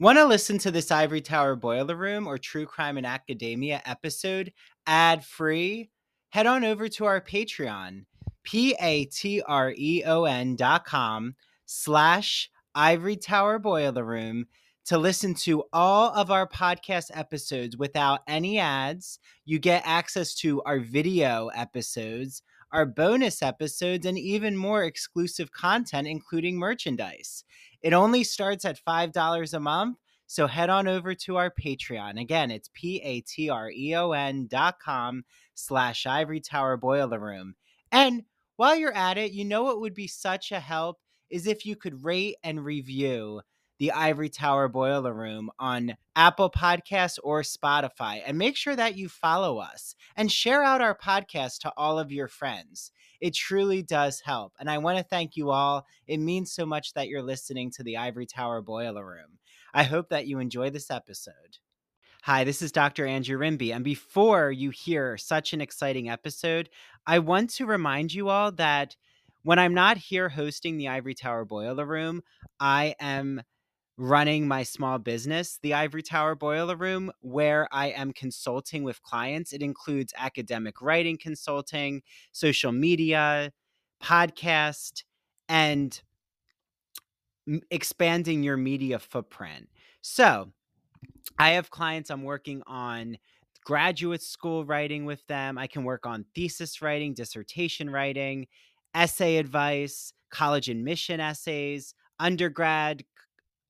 Want to listen to this Ivory Tower Boiler Room or True Crime in Academia episode ad free? Head on over to our Patreon, P A T R E O N dot com slash Ivory Tower Boiler Room to listen to all of our podcast episodes without any ads. You get access to our video episodes, our bonus episodes, and even more exclusive content, including merchandise. It only starts at $5 a month. So head on over to our Patreon. Again, it's P-A-T-R-E-O-N dot com slash Ivory Tower Boiler Room. And while you're at it, you know what would be such a help is if you could rate and review the Ivory Tower Boiler Room on Apple Podcasts or Spotify. And make sure that you follow us and share out our podcast to all of your friends. It truly does help. And I want to thank you all. It means so much that you're listening to the Ivory Tower Boiler Room. I hope that you enjoy this episode. Hi, this is Dr. Andrew Rimby. And before you hear such an exciting episode, I want to remind you all that when I'm not here hosting the Ivory Tower Boiler Room, I am running my small business, the Ivory Tower Boiler Room, where I am consulting with clients. It includes academic writing consulting, social media, podcast, and expanding your media footprint. So, I have clients I'm working on graduate school writing with them. I can work on thesis writing, dissertation writing, essay advice, college admission essays, undergrad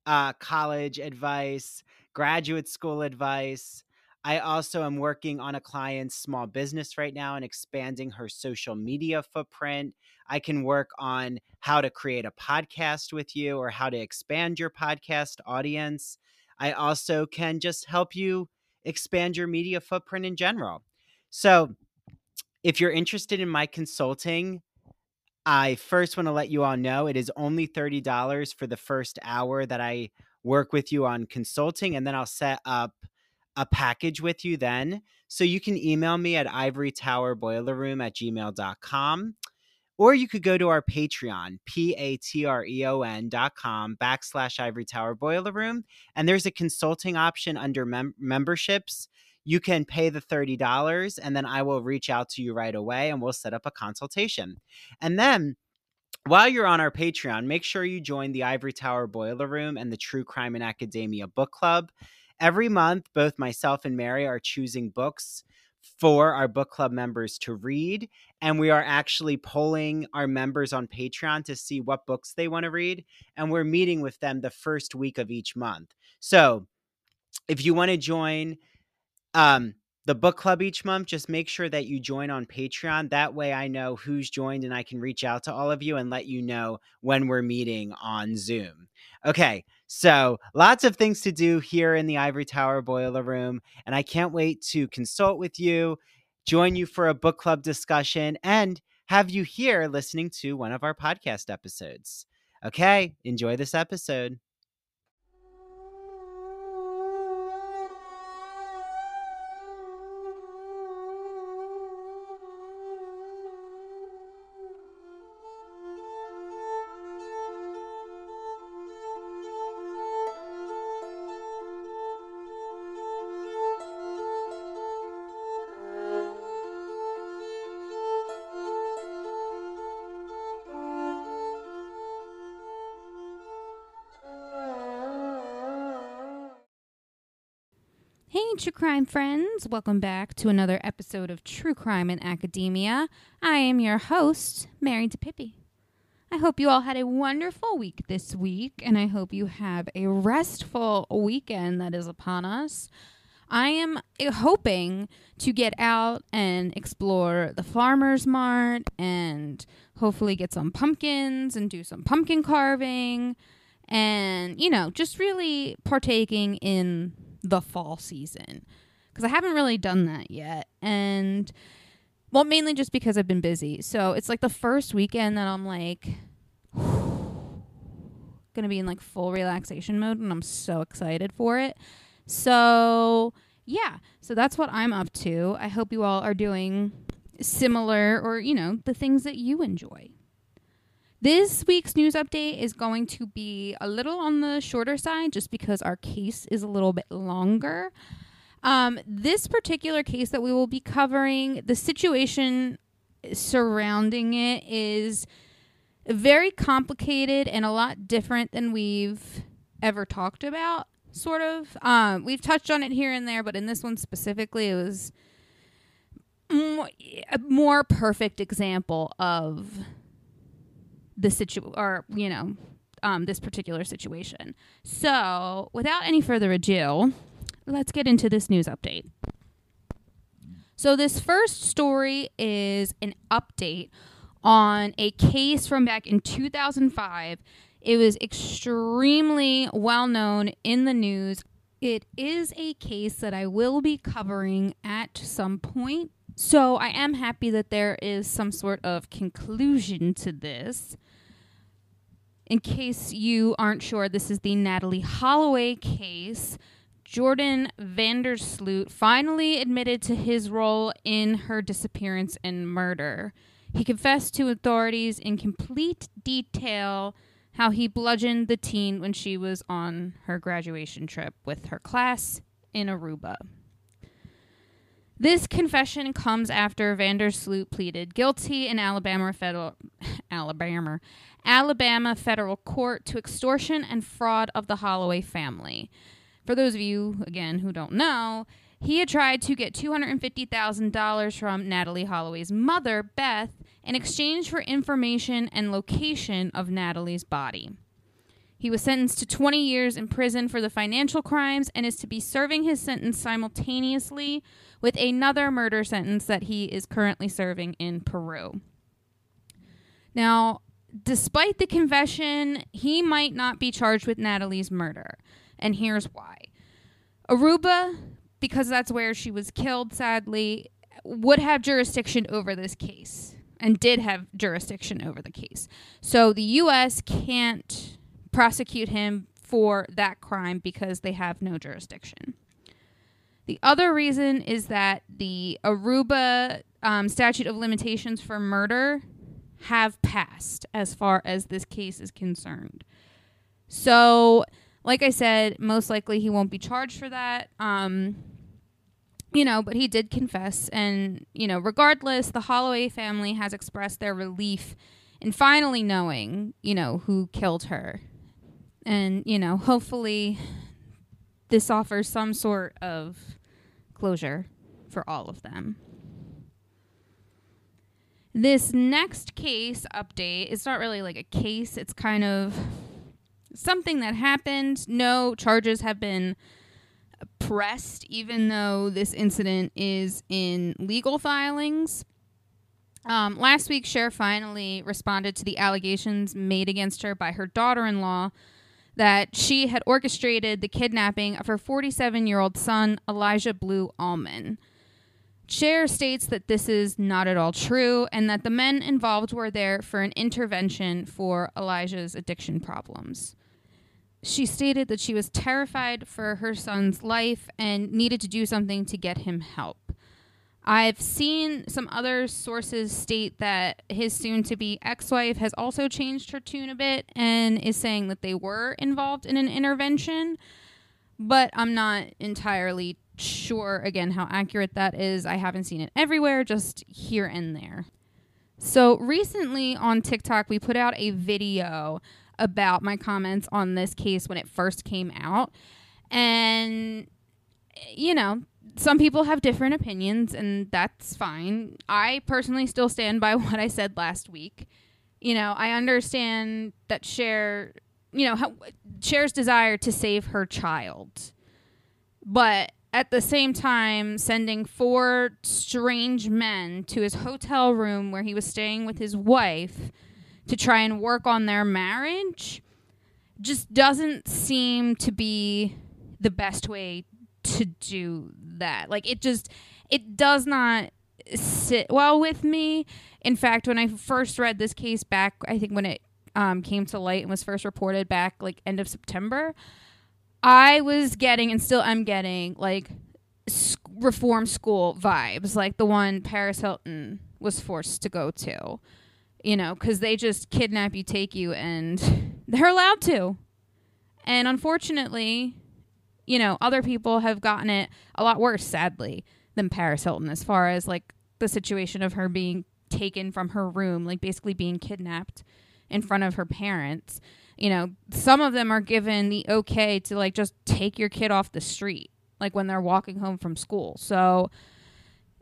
uh, college advice, graduate school advice. I also am working on a client's small business right now and expanding her social media footprint. I can work on how to create a podcast with you or how to expand your podcast audience. I also can just help you expand your media footprint in general. So, if you're interested in my consulting, I first want to let you all know it is only $30 for the first hour that I work with you on consulting, and then I'll set up a package with you then. So you can email me at ivorytowerboilerroom at gmail.com. Or you could go to our Patreon, P-A-T-R-E-O-N dot com backslash Ivory Tower Boiler Room. And there's a consulting option under mem- memberships you can pay the $30 and then I will reach out to you right away and we'll set up a consultation. And then while you're on our Patreon, make sure you join the Ivory Tower Boiler Room and the True Crime and Academia Book Club. Every month, both myself and Mary are choosing books for our book club members to read. And we are actually polling our members on Patreon to see what books they want to read. And we're meeting with them the first week of each month. So if you want to join, um, the book club each month, just make sure that you join on Patreon. That way I know who's joined and I can reach out to all of you and let you know when we're meeting on Zoom. Okay, so lots of things to do here in the Ivory Tower Boiler Room, and I can't wait to consult with you, join you for a book club discussion, and have you here listening to one of our podcast episodes. Okay, enjoy this episode. True crime friends. Welcome back to another episode of True Crime in Academia. I am your host, Mary DiPipi. I hope you all had a wonderful week this week, and I hope you have a restful weekend that is upon us. I am uh, hoping to get out and explore the farmer's mart and hopefully get some pumpkins and do some pumpkin carving and, you know, just really partaking in the fall season because I haven't really done that yet. And well, mainly just because I've been busy. So it's like the first weekend that I'm like gonna be in like full relaxation mode and I'm so excited for it. So yeah, so that's what I'm up to. I hope you all are doing similar or, you know, the things that you enjoy. This week's news update is going to be a little on the shorter side just because our case is a little bit longer. Um, this particular case that we will be covering, the situation surrounding it is very complicated and a lot different than we've ever talked about, sort of. Um, we've touched on it here and there, but in this one specifically, it was more, a more perfect example of the situ or you know um, this particular situation. So, without any further ado, let's get into this news update. So, this first story is an update on a case from back in 2005. It was extremely well known in the news. It is a case that I will be covering at some point. So, I am happy that there is some sort of conclusion to this. In case you aren't sure, this is the Natalee Holloway case. Joran van der Sloot finally admitted to his role in her disappearance and murder. He confessed to authorities in complete detail how he bludgeoned the teen when she was on her graduation trip with her class in Aruba. This confession comes after van der Sloot pleaded guilty in Alabama federal Alabama Alabama federal court to extortion and fraud of the Holloway family. For those of you again who don't know, he had tried to get $250,000 from Natalee Holloway's mother, Beth, in exchange for information and location of Natalee's body. He was sentenced to 20 years in prison for the financial crimes and is to be serving his sentence simultaneously with another murder sentence that he is currently serving in Peru. Now, despite the confession, he might not be charged with Natalee's murder. And here's why Aruba, because that's where she was killed, sadly, would have jurisdiction over this case and did have jurisdiction over the case. So the U.S. can't prosecute him for that crime because they have no jurisdiction. The other reason is that the Aruba um, statute of limitations for murder have passed as far as this case is concerned. So, like I said, most likely he won't be charged for that. Um, you know, but he did confess. And, you know, regardless, the Holloway family has expressed their relief in finally knowing, you know, who killed her. And, you know, hopefully this offers some sort of closure for all of them. This next case update, it's not really like a case, it's kind of something that happened. No charges have been pressed, even though this incident is in legal filings. Um, last week, Cher finally responded to the allegations made against her by her daughter in law that she had orchestrated the kidnapping of her 47 year old son, Elijah Blue Allman. Cher states that this is not at all true and that the men involved were there for an intervention for Elijah's addiction problems. She stated that she was terrified for her son's life and needed to do something to get him help. I've seen some other sources state that his soon to be ex wife has also changed her tune a bit and is saying that they were involved in an intervention, but I'm not entirely sure again how accurate that is. I haven't seen it everywhere, just here and there. So recently on TikTok, we put out a video about my comments on this case when it first came out. And, you know, some people have different opinions, and that's fine. I personally still stand by what I said last week. You know, I understand that Cher, you know, Cher's desire to save her child. But at the same time sending four strange men to his hotel room where he was staying with his wife to try and work on their marriage just doesn't seem to be the best way to do that. Like it just it does not sit well with me. In fact, when I first read this case back, I think when it um, came to light and was first reported back like end of September, I was getting and still am getting like sc- reform school vibes, like the one Paris Hilton was forced to go to. you know, because they just kidnap you, take you, and they're allowed to. And unfortunately, you know, other people have gotten it a lot worse, sadly, than Paris Hilton, as far as like the situation of her being taken from her room, like basically being kidnapped in front of her parents. You know, some of them are given the okay to like just take your kid off the street, like when they're walking home from school. So,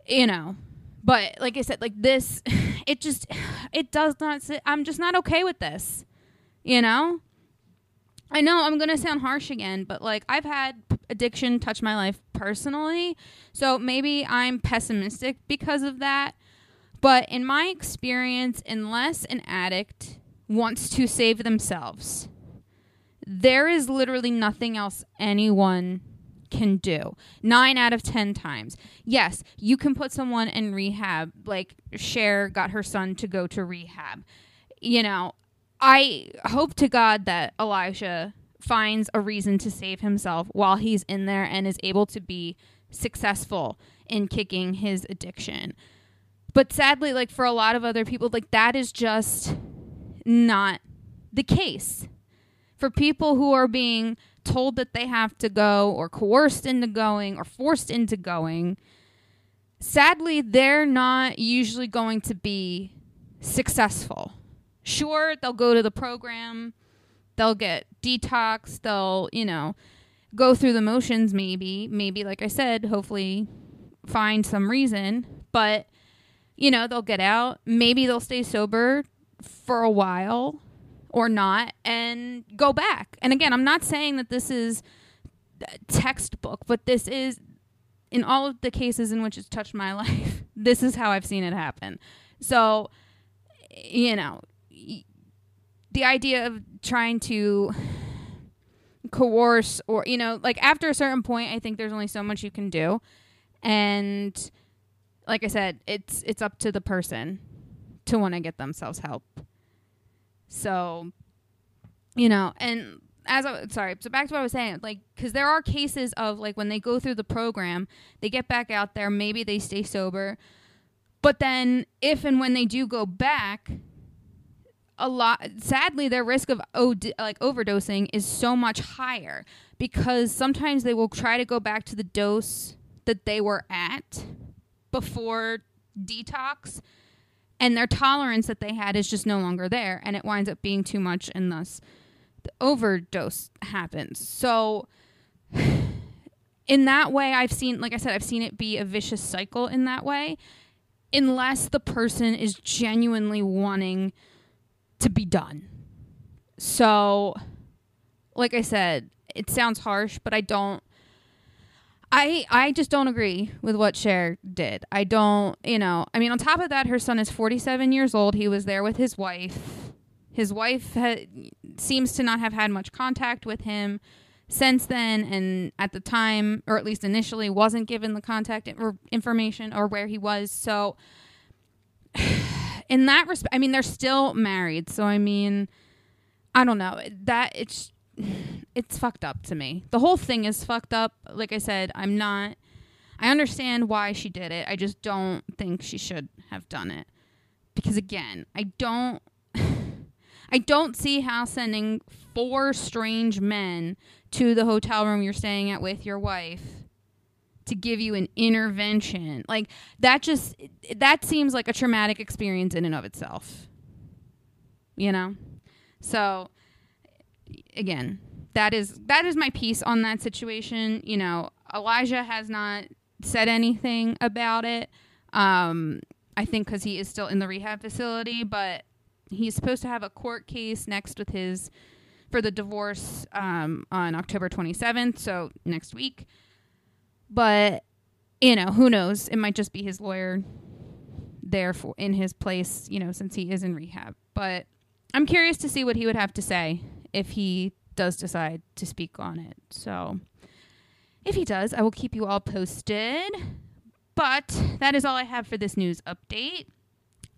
you know, but like I said, like this, it just, it does not sit. I'm just not okay with this, you know? I know I'm going to sound harsh again, but like I've had addiction touch my life personally. So maybe I'm pessimistic because of that. But in my experience, unless an addict wants to save themselves, there is literally nothing else anyone can do. Nine out of 10 times. Yes, you can put someone in rehab, like Cher got her son to go to rehab. You know, I hope to God that Elijah finds a reason to save himself while he's in there and is able to be successful in kicking his addiction. But sadly, like for a lot of other people, like that is just not the case. For people who are being told that they have to go or coerced into going or forced into going, sadly, they're not usually going to be successful. Sure, they'll go to the program, they'll get detox, they'll, you know, go through the motions maybe, maybe like I said, hopefully find some reason, but you know, they'll get out, maybe they'll stay sober for a while or not and go back. And again, I'm not saying that this is textbook, but this is in all of the cases in which it's touched my life. This is how I've seen it happen. So, you know, the idea of trying to coerce or you know like after a certain point i think there's only so much you can do. And like i said it's it's up to the person to want to get themselves help. So, you know, and as I sorry, so back to what I was saying, like, because there are cases of like when they go through the program, they get back out there, maybe they stay sober, but then if and when they do go back, a lot sadly their risk of od- like overdosing is so much higher because sometimes they will try to go back to the dose that they were at before detox and their tolerance that they had is just no longer there and it winds up being too much and thus the overdose happens. So in that way i've seen like i said i've seen it be a vicious cycle in that way unless the person is genuinely wanting to be done so like i said it sounds harsh but i don't I I just don't agree with what Cher did. I don't, you know. I mean, on top of that, her son is 47 years old. He was there with his wife. His wife ha- seems to not have had much contact with him since then, and at the time, or at least initially, wasn't given the contact or information or where he was. So, in that respect, I mean, they're still married. So, I mean, I don't know that it's it's fucked up to me. The whole thing is fucked up. Like I said, I'm not I understand why she did it. I just don't think she should have done it. Because again, I don't I don't see how sending four strange men to the hotel room you're staying at with your wife to give you an intervention. Like that just that seems like a traumatic experience in and of itself. You know? So again, that is that is my piece on that situation. You know, Elijah has not said anything about it. Um, I think because he is still in the rehab facility, but he's supposed to have a court case next with his for the divorce um, on October 27th, so next week. But you know, who knows? It might just be his lawyer there for in his place, you know, since he is in rehab. But I'm curious to see what he would have to say if he does decide to speak on it. So if he does, I will keep you all posted. But that is all I have for this news update.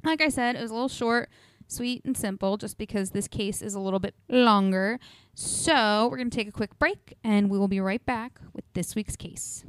Like I said, it was a little short, sweet, and simple just because this case is a little bit longer. So we're going to take a quick break and we will be right back with this week's case.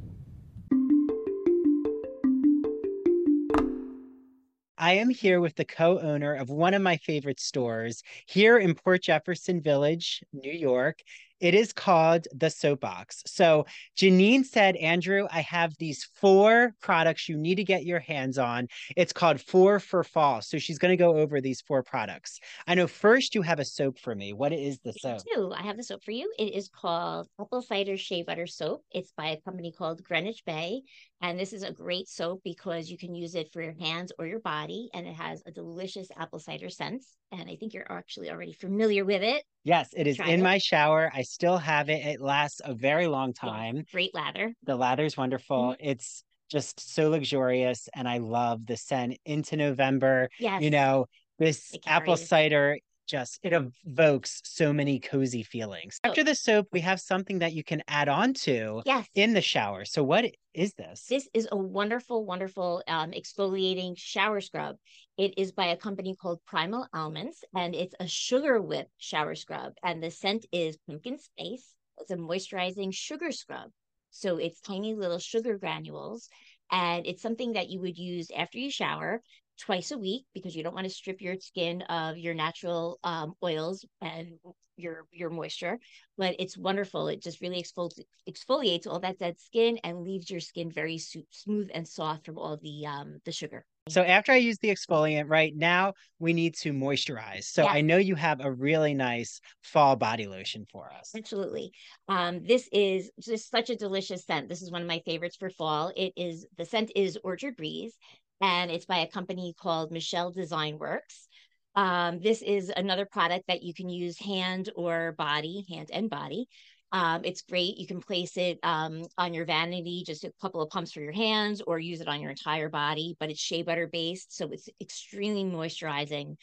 I am here with the co owner of one of my favorite stores here in Port Jefferson Village, New York. It is called the Soapbox. So Janine said, Andrew, I have these four products you need to get your hands on. It's called Four for Fall. So she's going to go over these four products. I know first you have a soap for me. What is the soap? I do. I have the soap for you. It is called Apple Cider Shea Butter Soap. It's by a company called Greenwich Bay. And this is a great soap because you can use it for your hands or your body, and it has a delicious apple cider scent. And I think you're actually already familiar with it. Yes, it is Try in it. my shower. I still have it. It lasts a very long Yeah, time. great lather. The lather is wonderful. Mm-hmm. It's just so luxurious, and I love the scent into November. Yes. You know, this apple cider just it evokes so many cozy feelings. Oh. After the soap, we have something that you can add on to Yes. in the shower. So what is this? This is a wonderful, wonderful um, exfoliating shower scrub. It is by a company called Primal Elements, and it's a sugar whip shower scrub. And the scent is pumpkin spice. It's a moisturizing sugar scrub. So it's tiny little sugar granules. And it's something that you would use after you shower twice a week because you don't want to strip your skin of your natural um, oils and your your moisture but it's wonderful it just really exfoli- exfoliates all that dead skin and leaves your skin very su- smooth and soft from all the um the sugar So after I use the exfoliant, right now we need to moisturize. So Yes. I know you have a really nice fall body lotion for us. absolutely um this is just such a delicious scent this is one of my favorites for fall it is the scent is orchard breeze and it's by a company called Michel Design Works um this is another product that you can use hand or body hand and body um, it's great. You can place it um, on your vanity, just a couple of pumps for your hands, or use it on your entire body. But it's shea butter based, so it's extremely moisturizing.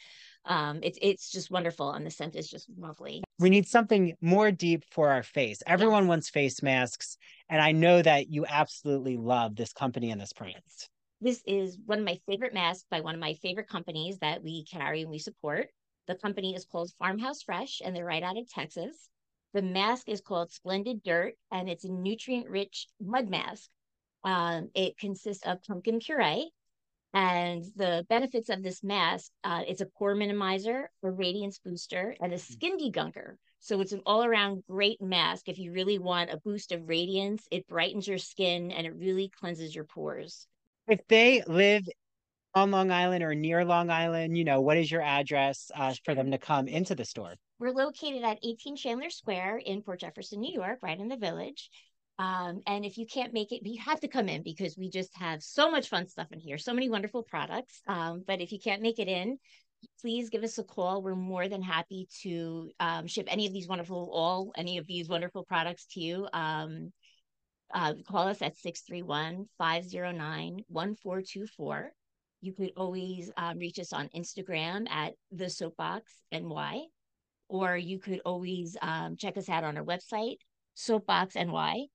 Um, it's it's just wonderful, and the scent is just lovely. We need something more deep for our face. Everyone wants face masks, and I know that you absolutely love this company and this brand. This is one of my favorite masks by one of my favorite companies that we carry and we support. The company is called Farmhouse Fresh, and they're right out of Texas. The mask is called Splendid Dirt, and it's a nutrient rich mud mask. Um, it consists of pumpkin puree. And the benefits of this mask, uh, it's a pore minimizer, a radiance booster, and a skin degunker. So it's an all around great mask. If you really want a boost of radiance, it brightens your skin and it really cleanses your pores. If they live on Long Island or near Long Island, you know, what is your address uh, for them to come into the store? We're located at 18 Chandler Square in Port Jefferson, New York, right in the village. Um, and if you can't make it, you have to come in because we just have so much fun stuff in here, so many wonderful products. Um, but if you can't make it in, please give us a call. We're more than happy to um, ship any of these wonderful, all any of these wonderful products to you. Um, uh, call us at 631 509 1424. You could always um, reach us on Instagram at the soapbox NY, or you could always um, check us out on our website, Soapbox NY.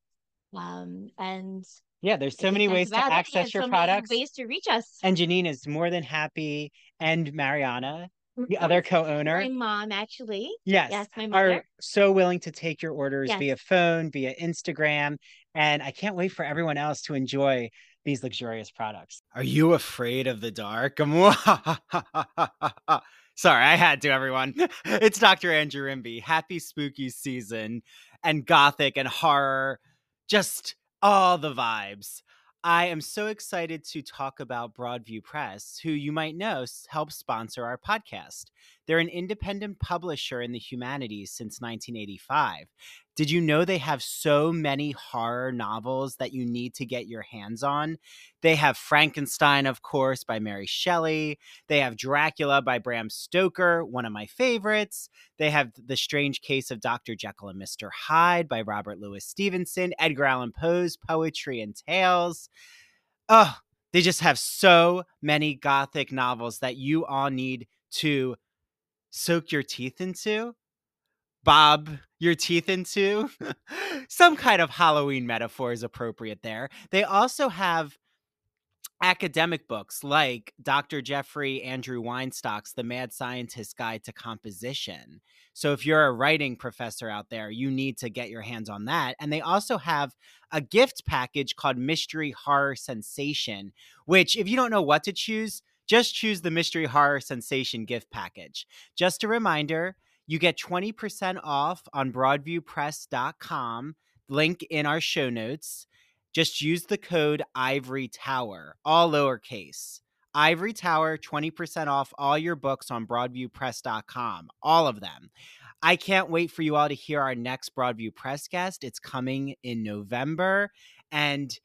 Um, and Yeah, there's so many ways to it. Access your so many products. ways to reach us. And Janine is more than happy, and Mariana, the Mhm. other co-owner, my mom, actually. yes, Yes, my are so willing to take your orders Yes. via phone, via Instagram, and I can't wait for everyone else to enjoy these luxurious products. Are you afraid of the dark? Sorry, I had to, everyone. It's Dr. Andrew Rimby. Happy spooky season and gothic and horror, just all the vibes. I am so excited to talk about Broadview Press, who you might know helps sponsor our podcast. They're an independent publisher in the humanities since 1985. Did you know they have so many horror novels that you need to get your hands on? They have Frankenstein, of course, by Mary Shelley. They have Dracula by Bram Stoker, one of my favorites. They have The Strange Case of Dr. Jekyll and Mr. Hyde by Robert Louis Stevenson, Edgar Allan Poe's Poetry and Tales. Oh, they just have so many gothic novels that you all need to soak your teeth into, bob your teeth into. Some kind of Halloween metaphor is appropriate there. They also have academic books like Dr. Jeffrey Andrew Weinstock's The Mad Scientist's Guide to Composition. So if you're a writing professor out there, you need to get your hands on that. And they also have a gift package called Mystery Horror Sensation, which if you don't know what to choose, just choose the Mystery Horror Sensation gift package. Just a reminder you get 20% off on broadviewpress.com, link in our show notes. Just use the code Ivory Tower, all lowercase. Ivory Tower, 20% off all your books on broadviewpress.com, all of them. I can't wait for you all to hear our next Broadview Press guest. It's coming in November. And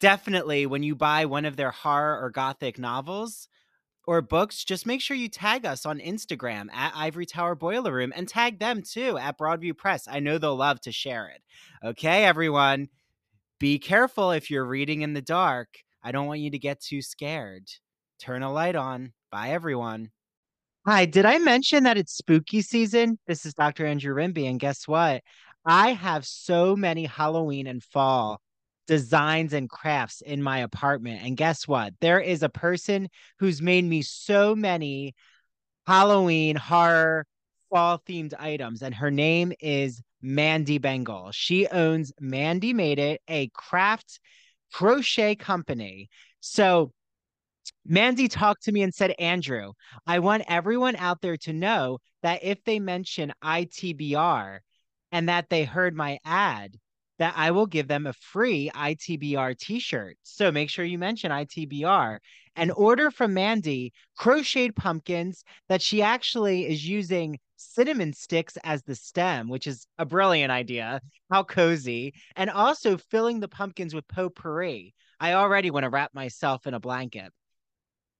definitely, when you buy one of their horror or gothic novels, or books, just make sure you tag us on Instagram at Ivory Tower Boiler Room and tag them too at Broadview Press. I know they'll love to share it. Okay, everyone, be careful if you're reading in the dark. I don't want you to get too scared. Turn a light on. Bye, everyone. Hi, did I mention that it's spooky season? This is Dr. Andrew Rimby, and guess what? I have so many Halloween and fall designs and crafts in my apartment. And guess what? There is a person who's made me so many Halloween horror fall themed items, and her name is Mandy Bengal. She owns Mandy Made It, a craft crochet company. So Mandy talked to me and said, Andrew, I want everyone out there to know that if they mention ITBR and that they heard my ad, that I will give them a free ITBR t shirt. So make sure you mention ITBR and order from Mandy crocheted pumpkins that she actually is using cinnamon sticks as the stem, which is a brilliant idea. How cozy. And also filling the pumpkins with potpourri. I already want to wrap myself in a blanket.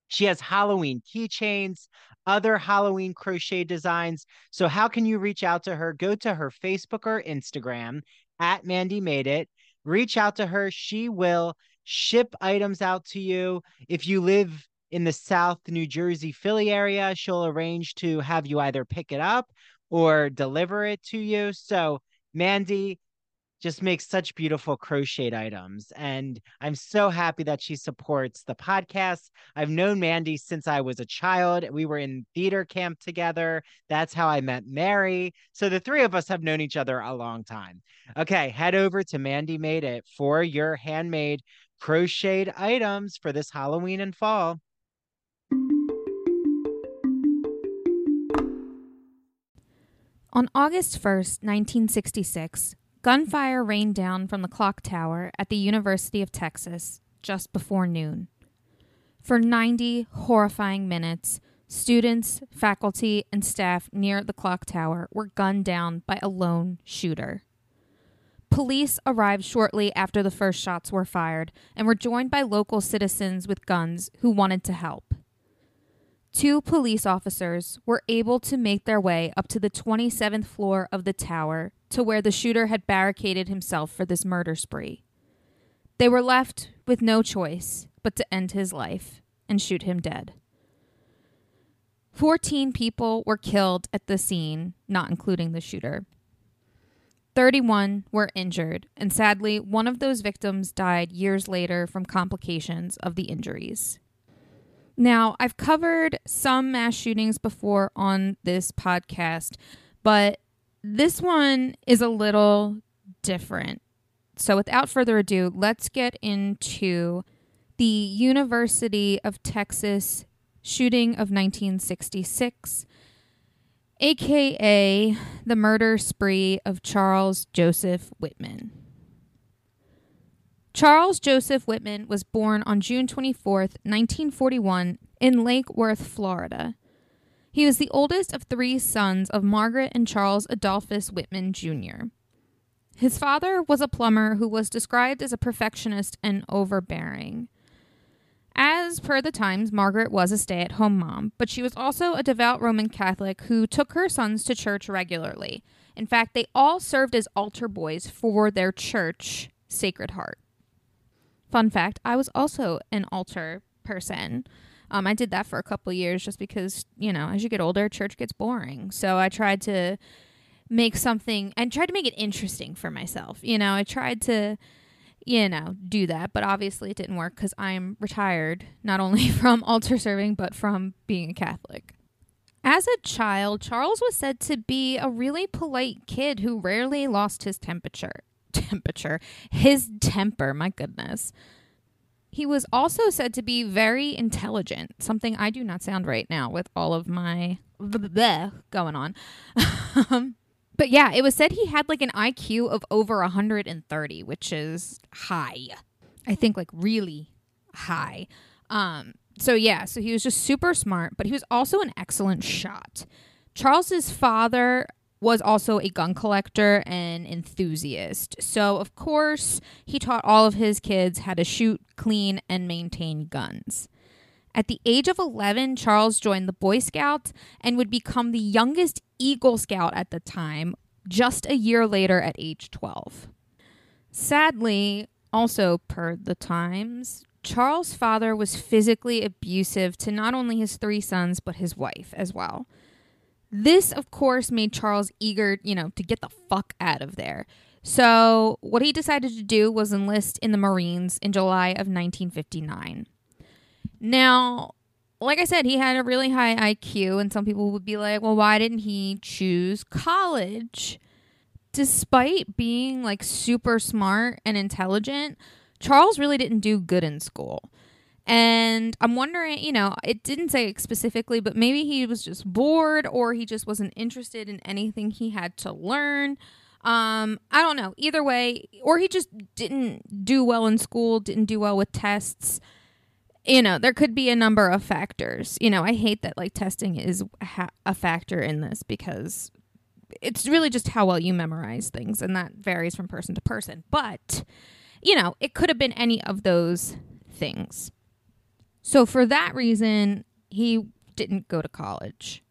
She has Halloween keychains, other Halloween crochet designs. So, how can you reach out to her? Go to her Facebook or Instagram at Mandy Made It. Reach out to her. She will ship items out to you. If you live in the South New Jersey, Philly area, she'll arrange to have you either pick it up or deliver it to you. So, Mandy, just makes such beautiful crocheted items. And I'm so happy that she supports the podcast. I've known Mandy since I was a child. We were in theater camp together. That's how I met Mary. So the three of us have known each other a long time. Okay, head over to Mandy Made It for your handmade crocheted items for this Halloween and fall. On August 1st, 1966, Gunfire rained down from the clock tower at the University of Texas just before noon. For 90 horrifying minutes, students, faculty, and staff near the clock tower were gunned down by a lone shooter. Police arrived shortly after the first shots were fired and were joined by local citizens with guns who wanted to help. Two police officers were able to make their way up to the 27th floor of the tower to where the shooter had barricaded himself for this murder spree. They were left with no choice but to end his life and shoot him dead. 14 people were killed at the scene, not including the shooter. 31 were injured, and sadly, one of those victims died years later from complications of the injuries. Now, I've covered some mass shootings before on this podcast, but this one is a little different. So, without further ado, let's get into the University of Texas shooting of 1966, aka the murder spree of Charles Joseph Whitman. Charles Joseph Whitman was born on June 24, 1941, in Lake Worth, Florida. He was the oldest of three sons of Margaret and Charles Adolphus Whitman Jr. His father was a plumber who was described as a perfectionist and overbearing. As per the Times, Margaret was a stay at home mom, but she was also a devout Roman Catholic who took her sons to church regularly. In fact, they all served as altar boys for their church, Sacred Heart. Fun fact I was also an altar person. Um, I did that for a couple years just because, you know, as you get older, church gets boring. So I tried to make something and tried to make it interesting for myself. You know, I tried to, you know, do that, but obviously it didn't work because I'm retired, not only from altar serving, but from being a Catholic. As a child, Charles was said to be a really polite kid who rarely lost his temperature. Temperature. His temper, my goodness. He was also said to be very intelligent, something I do not sound right now with all of my going on. Um, but yeah, it was said he had like an IQ of over 130, which is high. I think like really high. Um, so yeah, so he was just super smart, but he was also an excellent shot. Charles's father was also a gun collector and enthusiast. So, of course, he taught all of his kids how to shoot, clean, and maintain guns. At the age of 11, Charles joined the Boy Scouts and would become the youngest Eagle Scout at the time, just a year later at age 12. Sadly, also per the Times, Charles' father was physically abusive to not only his three sons, but his wife as well. This, of course, made Charles eager, you know, to get the fuck out of there. So, what he decided to do was enlist in the Marines in July of 1959. Now, like I said, he had a really high IQ, and some people would be like, well, why didn't he choose college? Despite being like super smart and intelligent, Charles really didn't do good in school. And I'm wondering, you know, it didn't say specifically, but maybe he was just bored or he just wasn't interested in anything he had to learn. Um, I don't know. Either way, or he just didn't do well in school, didn't do well with tests. You know, there could be a number of factors. You know, I hate that like testing is ha- a factor in this because it's really just how well you memorize things and that varies from person to person. But, you know, it could have been any of those things. So, for that reason, he didn't go to college.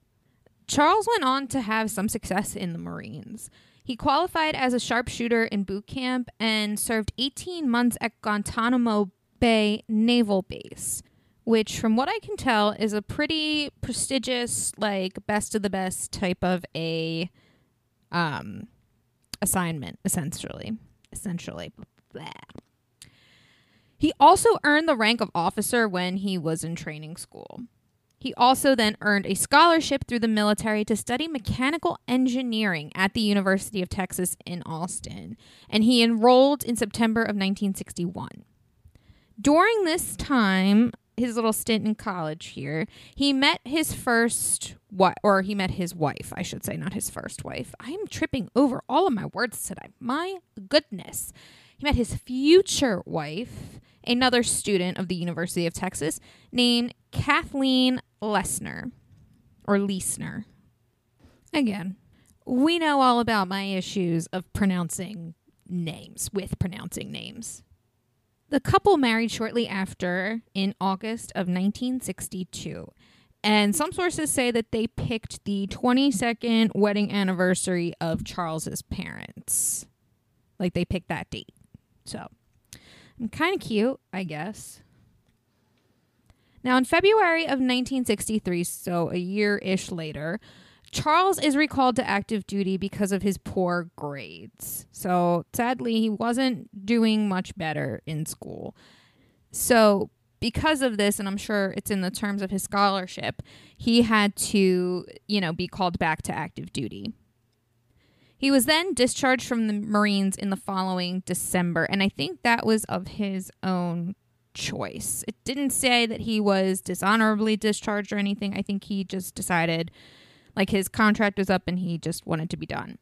Charles went on to have some success in the Marines. He qualified as a sharpshooter in boot camp and served 18 months at Guantanamo Bay Naval Base, which, from what I can tell, is a pretty prestigious, like best of the best type of a um, assignment, essentially. Essentially. Blah. He also earned the rank of officer when he was in training school. He also then earned a scholarship through the military to study mechanical engineering at the University of Texas in Austin, and he enrolled in September of 1961. During this time, his little stint in college here, he met his first what or he met his wife, I should say, not his first wife. I am tripping over all of my words today. My goodness. He met his future wife, another student of the University of Texas, named Kathleen Lesner or Leesner. Again, we know all about my issues of pronouncing names with pronouncing names. The couple married shortly after in August of 1962. And some sources say that they picked the 22nd wedding anniversary of Charles's parents. Like they picked that date. So, Kind of cute, I guess. Now, in February of 1963, so a year ish later, Charles is recalled to active duty because of his poor grades. So, sadly, he wasn't doing much better in school. So, because of this, and I'm sure it's in the terms of his scholarship, he had to, you know, be called back to active duty. He was then discharged from the Marines in the following December, and I think that was of his own choice. It didn't say that he was dishonorably discharged or anything. I think he just decided, like, his contract was up and he just wanted to be done.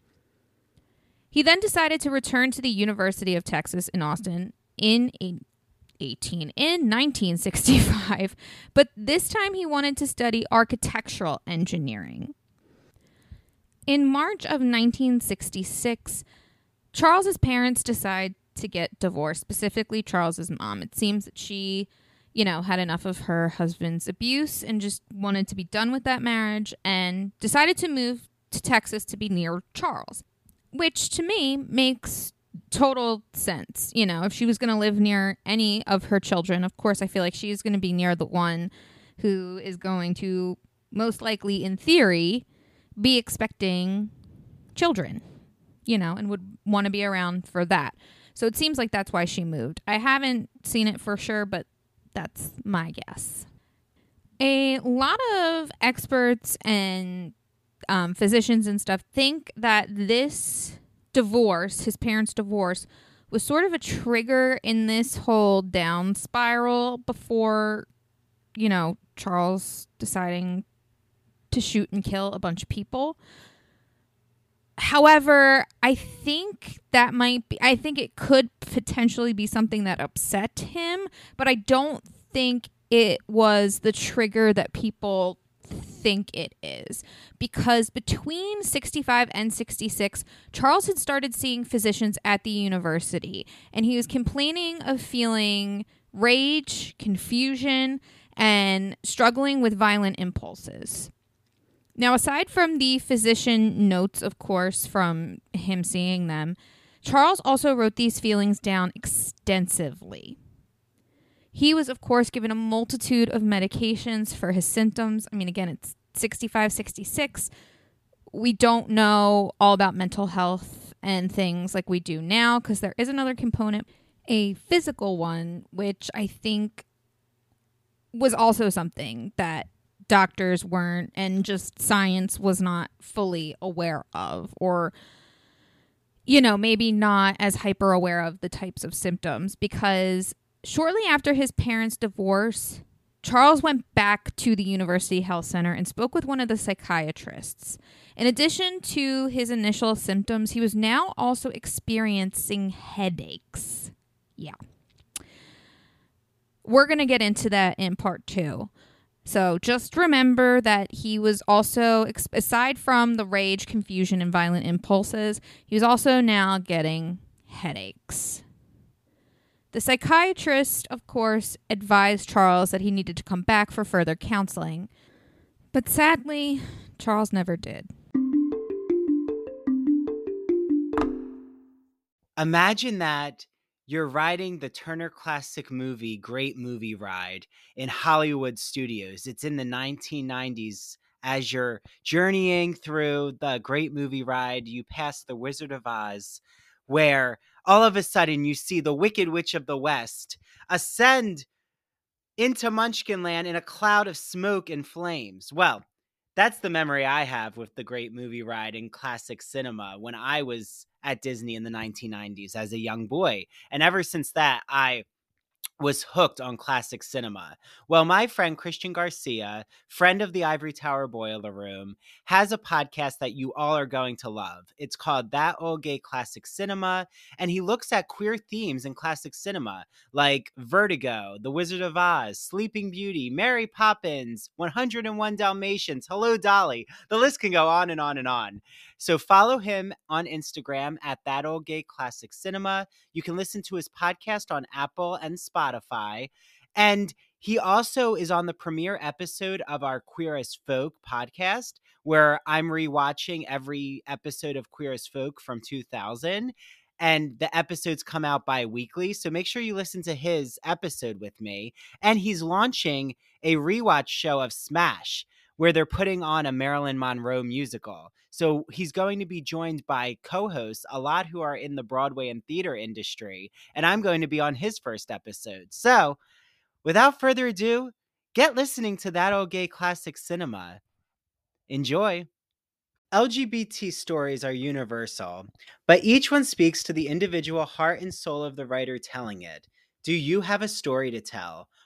He then decided to return to the University of Texas in Austin in 18 in 1965, but this time he wanted to study architectural engineering. In March of 1966, Charles's parents decide to get divorced, specifically Charles's mom. It seems that she, you know, had enough of her husband's abuse and just wanted to be done with that marriage and decided to move to Texas to be near Charles, which to me makes total sense. You know, if she was going to live near any of her children, of course, I feel like she's going to be near the one who is going to most likely, in theory, be expecting children, you know, and would want to be around for that. So it seems like that's why she moved. I haven't seen it for sure, but that's my guess. A lot of experts and um, physicians and stuff think that this divorce, his parents' divorce, was sort of a trigger in this whole down spiral before, you know, Charles deciding to shoot and kill a bunch of people. However, I think that might be, I think it could potentially be something that upset him, but I don't think it was the trigger that people think it is. Because between 65 and 66, Charles had started seeing physicians at the university, and he was complaining of feeling rage, confusion, and struggling with violent impulses. Now, aside from the physician notes, of course, from him seeing them, Charles also wrote these feelings down extensively. He was, of course, given a multitude of medications for his symptoms. I mean, again, it's 65, 66. We don't know all about mental health and things like we do now because there is another component, a physical one, which I think was also something that doctors weren't and just science was not fully aware of or you know maybe not as hyper aware of the types of symptoms because shortly after his parents divorce Charles went back to the University Health Center and spoke with one of the psychiatrists. In addition to his initial symptoms, he was now also experiencing headaches. Yeah. We're going to get into that in part two. So just remember that he was also, aside from the rage, confusion, and violent impulses, he was also now getting headaches. The psychiatrist, of course, advised Charles that he needed to come back for further counseling. But sadly, Charles never did. Imagine that you're riding the Turner Classic Movie Great Movie Ride in Hollywood Studios. It's in the 1990s. As you're journeying through the Great Movie Ride, you pass the Wizard of Oz, where all of a sudden you see the Wicked Witch of the West ascend into Munchkinland in a cloud of smoke and flames. Well, that's the memory I have with the Great Movie Ride in classic cinema when I was at Disney in the 1990s as a young boy. And ever since that, I was hooked on classic cinema. Well, my friend Christian Garcia, friend of the Ivory Tower Boiler Room, has a podcast that you all are going to love. It's called That Old Gay Classic Cinema, and he looks at queer themes in classic cinema like Vertigo, The Wizard of Oz, Sleeping Beauty, Mary Poppins, 101 Dalmatians, Hello Dolly. The list can go on and on and on. So follow him on Instagram at That Old Gay Classic Cinema. You can listen to his podcast on Apple and Spotify. And he also is on the premiere episode of our Queer as Folk podcast, where I'm rewatching every episode of Queer as Folk from 2000 and the episodes come out bi-weekly so make sure you listen to his episode with me and he's launching a rewatch show of smash where they're putting on a marilyn monroe musical so he's going to be joined by co-hosts a lot who are in the broadway and theater industry and i'm going to be on his first episode so without further ado get listening to that old gay classic cinema enjoy LGBT stories are universal, but each one speaks to the individual heart and soul of the writer telling it. Do you have a story to tell?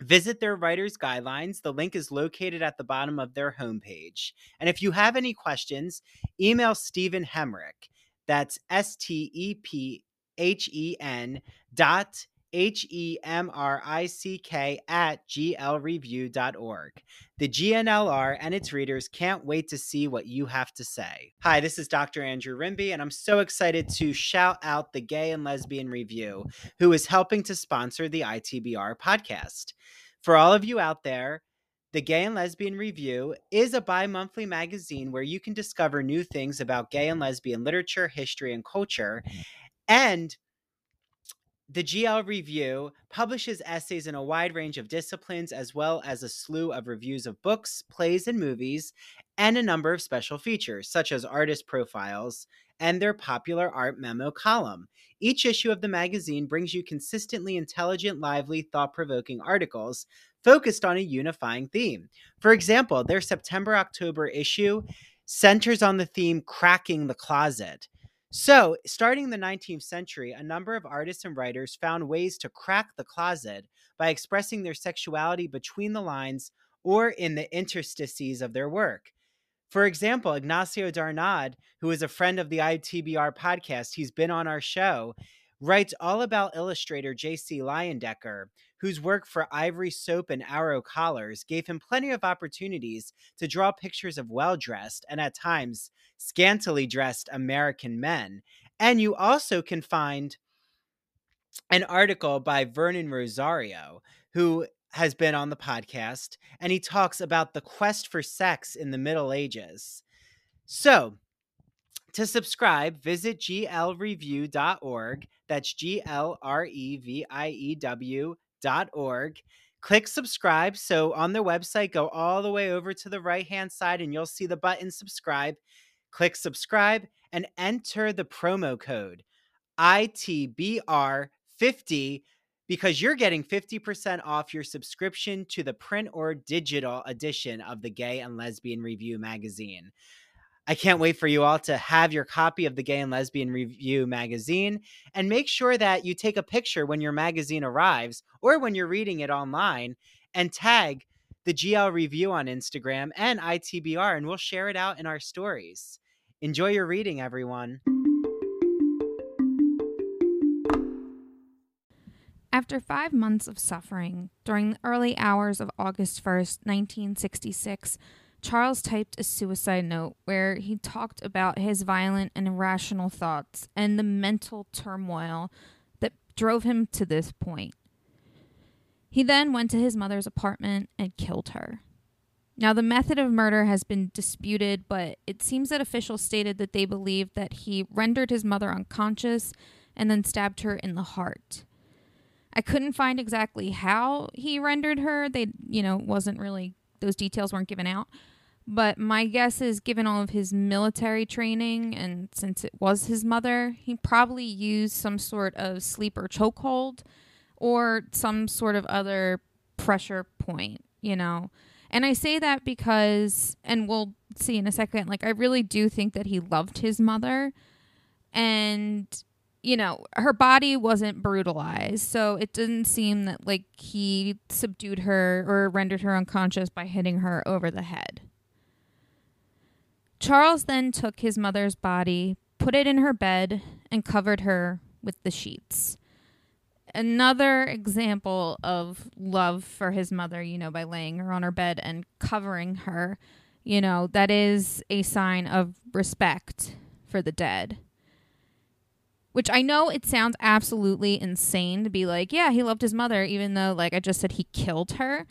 Visit their writer's guidelines. The link is located at the bottom of their homepage. And if you have any questions, email Stephen Hemrick. That's S T E P H E N dot H E M R I C K, at glreview.org. The GNLR and its readers can't wait to see what you have to say. Hi, this is Dr. Andrew Rimby, and I'm so excited to shout out the Gay and Lesbian Review, who is helping to sponsor the ITBR podcast. For all of you out there, the Gay and Lesbian Review is a bi monthly magazine where you can discover new things about gay and lesbian literature, history, and culture. And the GL Review publishes essays in a wide range of disciplines, as well as a slew of reviews of books, plays, and movies, and a number of special features, such as artist profiles and their popular art memo column. Each issue of the magazine brings you consistently intelligent, lively, thought provoking articles focused on a unifying theme. For example, their September October issue centers on the theme Cracking the Closet. So, starting in the 19th century, a number of artists and writers found ways to crack the closet by expressing their sexuality between the lines or in the interstices of their work. For example, Ignacio Darnaude, who is a friend of the ITBR podcast, he's been on our show, writes all about illustrator J.C. Leyendecker, whose work for Ivory Soap and Arrow Collars gave him plenty of opportunities to draw pictures of well dressed and at times scantily dressed American men. And you also can find an article by Vernon Rosario, who has been on the podcast, and he talks about the quest for sex in the Middle Ages. So, to subscribe, visit glreview.org. That's G L R E V I E W org. Click subscribe. So on their website, go all the way over to the right hand side and you'll see the button subscribe. Click subscribe and enter the promo code ITBR50 because you're getting 50% off your subscription to the print or digital edition of the Gay and Lesbian Review magazine. I can't wait for you all to have your copy of the Gay and Lesbian Review magazine and make sure that you take a picture when your magazine arrives or when you're reading it online and tag the GL Review on Instagram and ITBR, and we'll share it out in our stories. Enjoy your reading, everyone. After five months of suffering, during the early hours of August 1st, 1966, Charles typed a suicide note where he talked about his violent and irrational thoughts and the mental turmoil that drove him to this point. He then went to his mother's apartment and killed her. Now, the method of murder has been disputed, but it seems that officials stated that they believed that he rendered his mother unconscious and then stabbed her in the heart. I couldn't find exactly how he rendered her. They, you know, wasn't really, those details weren't given out. But my guess is, given all of his military training, and since it was his mother, he probably used some sort of sleeper chokehold or some sort of other pressure point, you know. And I say that because, and we'll see in a second, like, I really do think that he loved his mother. And, you know, her body wasn't brutalized. So it didn't seem that, like, he subdued her or rendered her unconscious by hitting her over the head. Charles then took his mother's body, put it in her bed, and covered her with the sheets. Another example of love for his mother, you know, by laying her on her bed and covering her, you know, that is a sign of respect for the dead. Which I know it sounds absolutely insane to be like, yeah, he loved his mother, even though, like I just said, he killed her.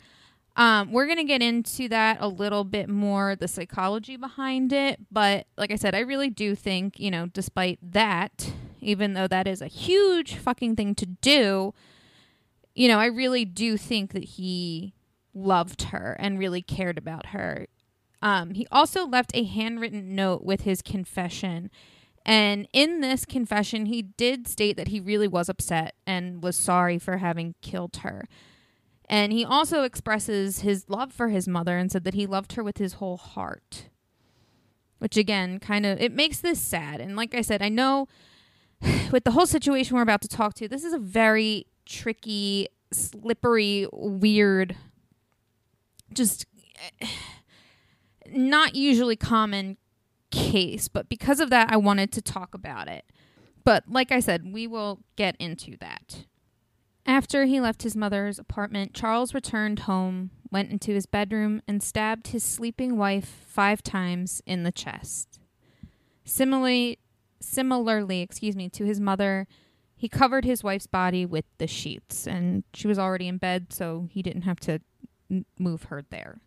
Um, we're going to get into that a little bit more, the psychology behind it. But like I said, I really do think, you know, despite that, even though that is a huge fucking thing to do, you know, I really do think that he loved her and really cared about her. Um, he also left a handwritten note with his confession. And in this confession, he did state that he really was upset and was sorry for having killed her. And he also expresses his love for his mother and said that he loved her with his whole heart. Which again, kind of it makes this sad. And like I said, I know with the whole situation we're about to talk to, this is a very tricky, slippery, weird just not usually common case, but because of that I wanted to talk about it. But like I said, we will get into that. After he left his mother's apartment, Charles returned home, went into his bedroom, and stabbed his sleeping wife five times in the chest. Similarly, similarly, excuse me, to his mother, he covered his wife's body with the sheets, and she was already in bed, so he didn't have to move her there.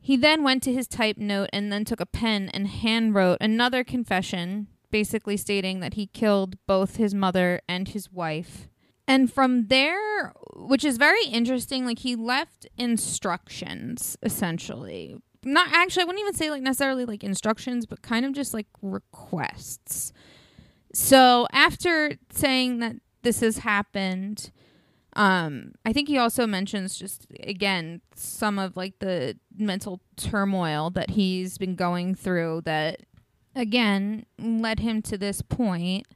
He then went to his type note and then took a pen and hand wrote another confession, basically stating that he killed both his mother and his wife. And from there, which is very interesting, like he left instructions essentially. Not actually, I wouldn't even say like necessarily like instructions, but kind of just like requests. So after saying that this has happened, um, I think he also mentions just again some of like the mental turmoil that he's been going through that again led him to this point.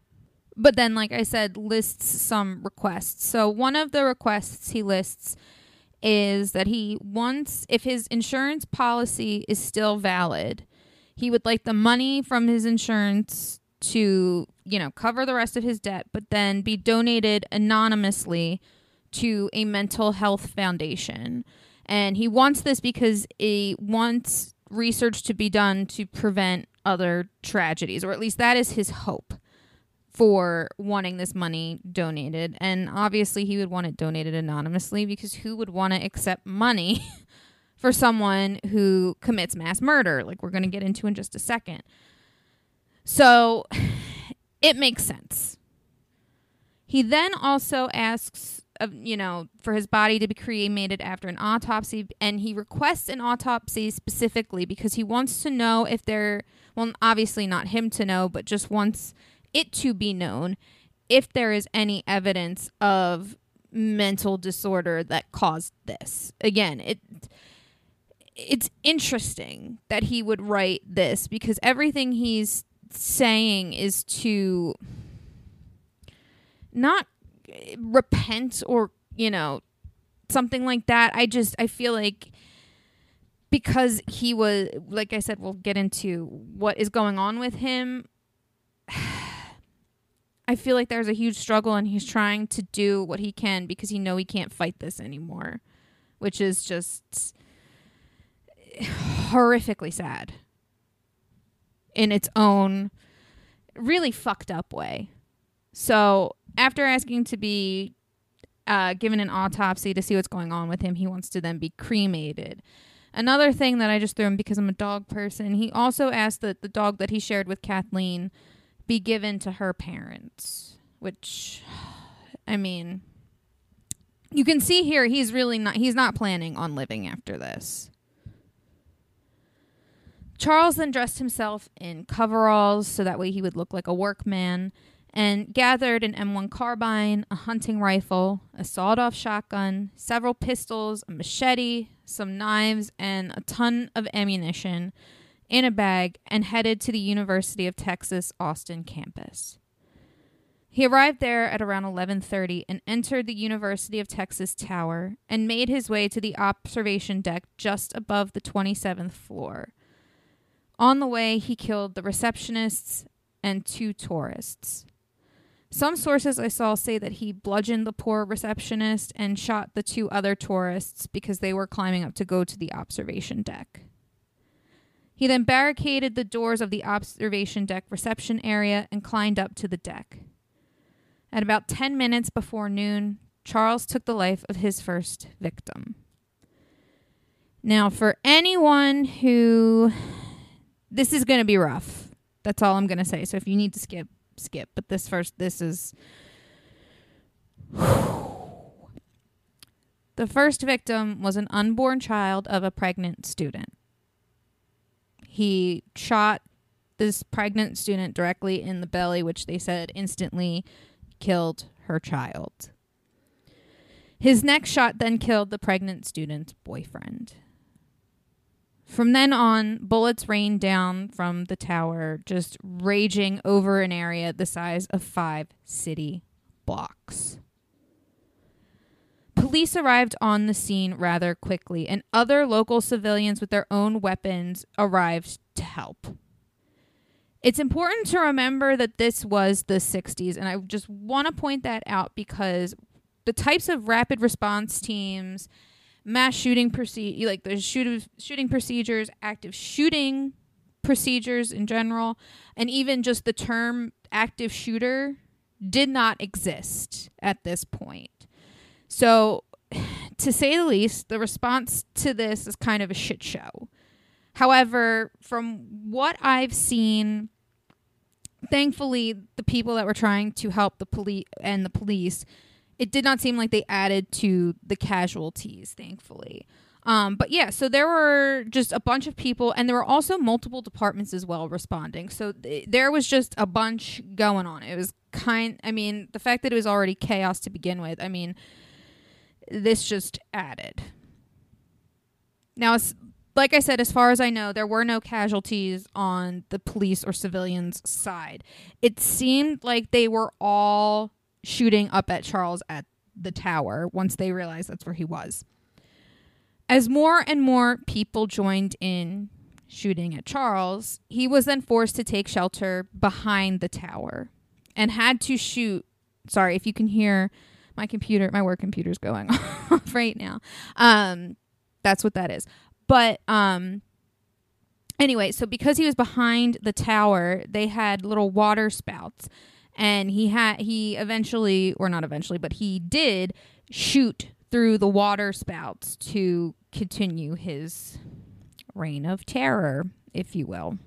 But then, like I said, lists some requests. So one of the requests he lists is that he wants, if his insurance policy is still valid, he would like the money from his insurance to, you know, cover the rest of his debt, but then be donated anonymously to a mental health foundation. And he wants this because he wants research to be done to prevent other tragedies, or at least that is his hope for wanting this money donated. And obviously, he would want it donated anonymously because who would want to accept money for someone who commits mass murder, like we're going to get into in just a second? So it makes sense. He then also asks you know for his body to be cremated after an autopsy and he requests an autopsy specifically because he wants to know if there well obviously not him to know but just wants it to be known if there is any evidence of mental disorder that caused this. Again it it's interesting that he would write this because everything he's saying is to not repent or you know something like that. I just i feel like because he was like i said we'll get into what is going on with him i feel like there's a huge struggle and he's trying to do what he can because he know he can't fight this anymore which is just horrifically sad in its own really fucked up way. So after asking to be uh, given an autopsy to see what's going on with him, he wants to then be cremated. Another thing that I just threw him because I'm a dog person, he also asked that the dog that he shared with Kathleen be given to her parents, which, I mean, you can see here he's really not, he's not planning on living after this. Charles then dressed himself in coveralls so that way he would look like a workman and gathered an M1 carbine, a hunting rifle, a sawed off shotgun, several pistols, a machete, some knives, and a ton of ammunition in a bag and headed to the University of Texas Austin campus. He arrived there at around 11:30 and entered the University of Texas Tower and made his way to the observation deck just above the 27th floor. On the way, he killed the receptionists and two tourists. Some sources I saw say that he bludgeoned the poor receptionist and shot the two other tourists because they were climbing up to go to the observation deck. He then barricaded the doors of the observation deck reception area and climbed up to the deck. At about 10 minutes before noon, Charles took the life of his first victim. Now, for anyone who. This is going to be rough. That's all I'm going to say. So if you need to skip, skip, but this first, this is. The first victim was an unborn child of a pregnant student. He shot this pregnant student directly in the belly, which they said instantly killed her child. His next shot then killed the pregnant student's boyfriend. From then on, bullets rained down from the tower, just raging over an area the size of five city blocks. Police arrived on the scene rather quickly, and other local civilians with their own weapons arrived to help. It's important to remember that this was the 60s, and I just want to point that out because the types of rapid response teams, mass shooting procedure, like the shoot- shooting procedures, active shooting procedures in general, and even just the term active shooter did not exist at this point. So, to say the least, the response to this is kind of a shit show. However, from what I've seen, thankfully, the people that were trying to help the police and the police, it did not seem like they added to the casualties, thankfully. Um, but yeah, so there were just a bunch of people, and there were also multiple departments as well responding. So th- there was just a bunch going on. It was kind. I mean, the fact that it was already chaos to begin with. I mean, this just added. Now, like I said, as far as I know, there were no casualties on the police or civilians' side. It seemed like they were all shooting up at Charles at the tower once they realized that's where he was. As more and more people joined in shooting at Charles, he was then forced to take shelter behind the tower and had to shoot. Sorry if you can hear my computer, my work computer's going off right now. Um, that's what that is. But um, anyway, so because he was behind the tower, they had little water spouts, and he had he eventually, or not eventually, but he did shoot through the water spouts to continue his reign of terror, if you will.